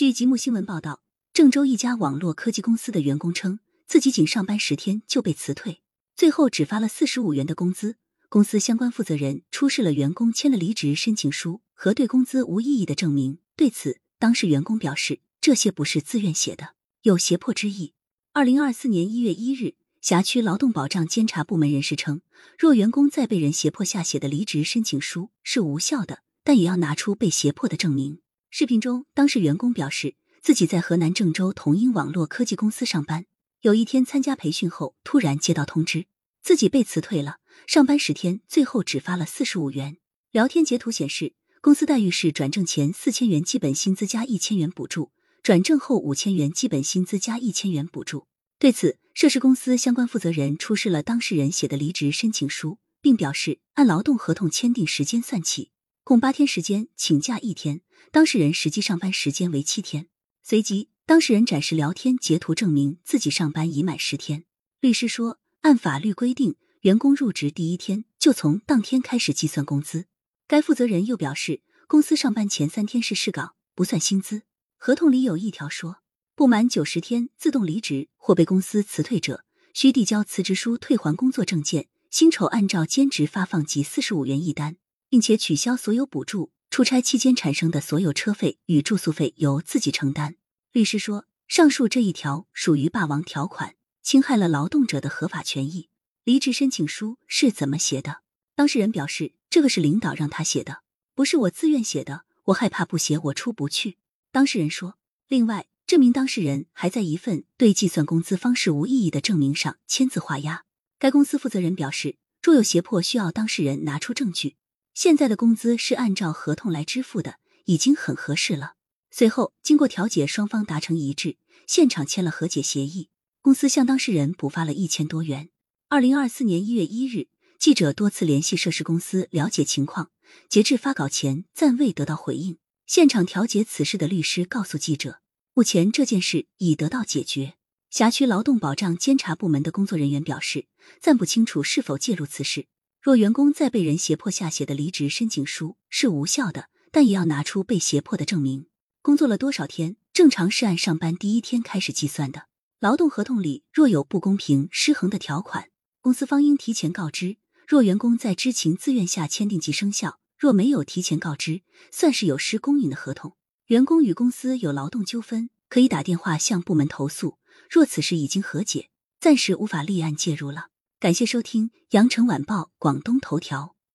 据吉木新闻报道，郑州一家网络科技公司的员工称，自己仅上班十天就被辞退，最后只发了四十五元的工资。公司相关负责人出示了员工签了离职申请书和对工资无异议的证明。对此，当事员工表示，这些不是自愿写的，有胁迫之意。二零二四年一月一日，辖区劳动保障监察部门人士称，若员工在被人胁迫下写的离职申请书是无效的，但也要拿出被胁迫的证明。视频中，当事员工表示，自己在河南郑州同英网络科技公司上班，有一天参加培训后，突然接到通知，自己被辞退了。上班十天，最后只发了四十五元。聊天截图显示，公司待遇是转正前四千元基本薪资加一千元补助，转正后五千元基本薪资加一千元补助。对此，涉事公司相关负责人出示了当事人写的离职申请书，并表示按劳动合同签订时间算起，共八天时间，请假一天，当事人实际上班时间为七天。随即，当事人展示聊天截图证明自己上班已满十天。律师说，按法律规定。员工入职第一天就从当天开始计算工资。该负责人又表示，公司上班前三天是试岗，不算薪资。合同里有一条说，不满九十天自动离职或被公司辞退者，需递交辞职书、退还工作证件，薪酬按照兼职发放及四十五元一单，并且取消所有补助。出差期间产生的所有车费与住宿费由自己承担。律师说，上述这一条属于霸王条款，侵害了劳动者的合法权益。离职申请书是怎么写的？当事人表示，这个是领导让他写的，不是我自愿写的。我害怕不写我出不去。当事人说，另外，这名当事人还在一份对计算工资方式无异议的证明上签字画押。该公司负责人表示，若有胁迫，需要当事人拿出证据。现在的工资是按照合同来支付的，已经很合适了。随后，经过调解，双方达成一致，现场签了和解协议。公司向当事人补发了一千多元。二零二四年一月一日，记者多次联系涉事公司了解情况，截至发稿前暂未得到回应。现场调解此事的律师告诉记者，目前这件事已得到解决。辖区劳动保障监察部门的工作人员表示，暂不清楚是否介入此事。若员工在被人胁迫下写的离职申请书是无效的，但也要拿出被胁迫的证明。工作了多少天，正常是按上班第一天开始计算的。劳动合同里若有不公平、失衡的条款。公司方应提前告知，若员工在知情自愿下签订即生效；若没有提前告知，算是有失公允的合同。员工与公司有劳动纠纷，可以打电话向部门投诉。若此事已经和解，暂时无法立案介入了。感谢收听羊城晚报广东头条。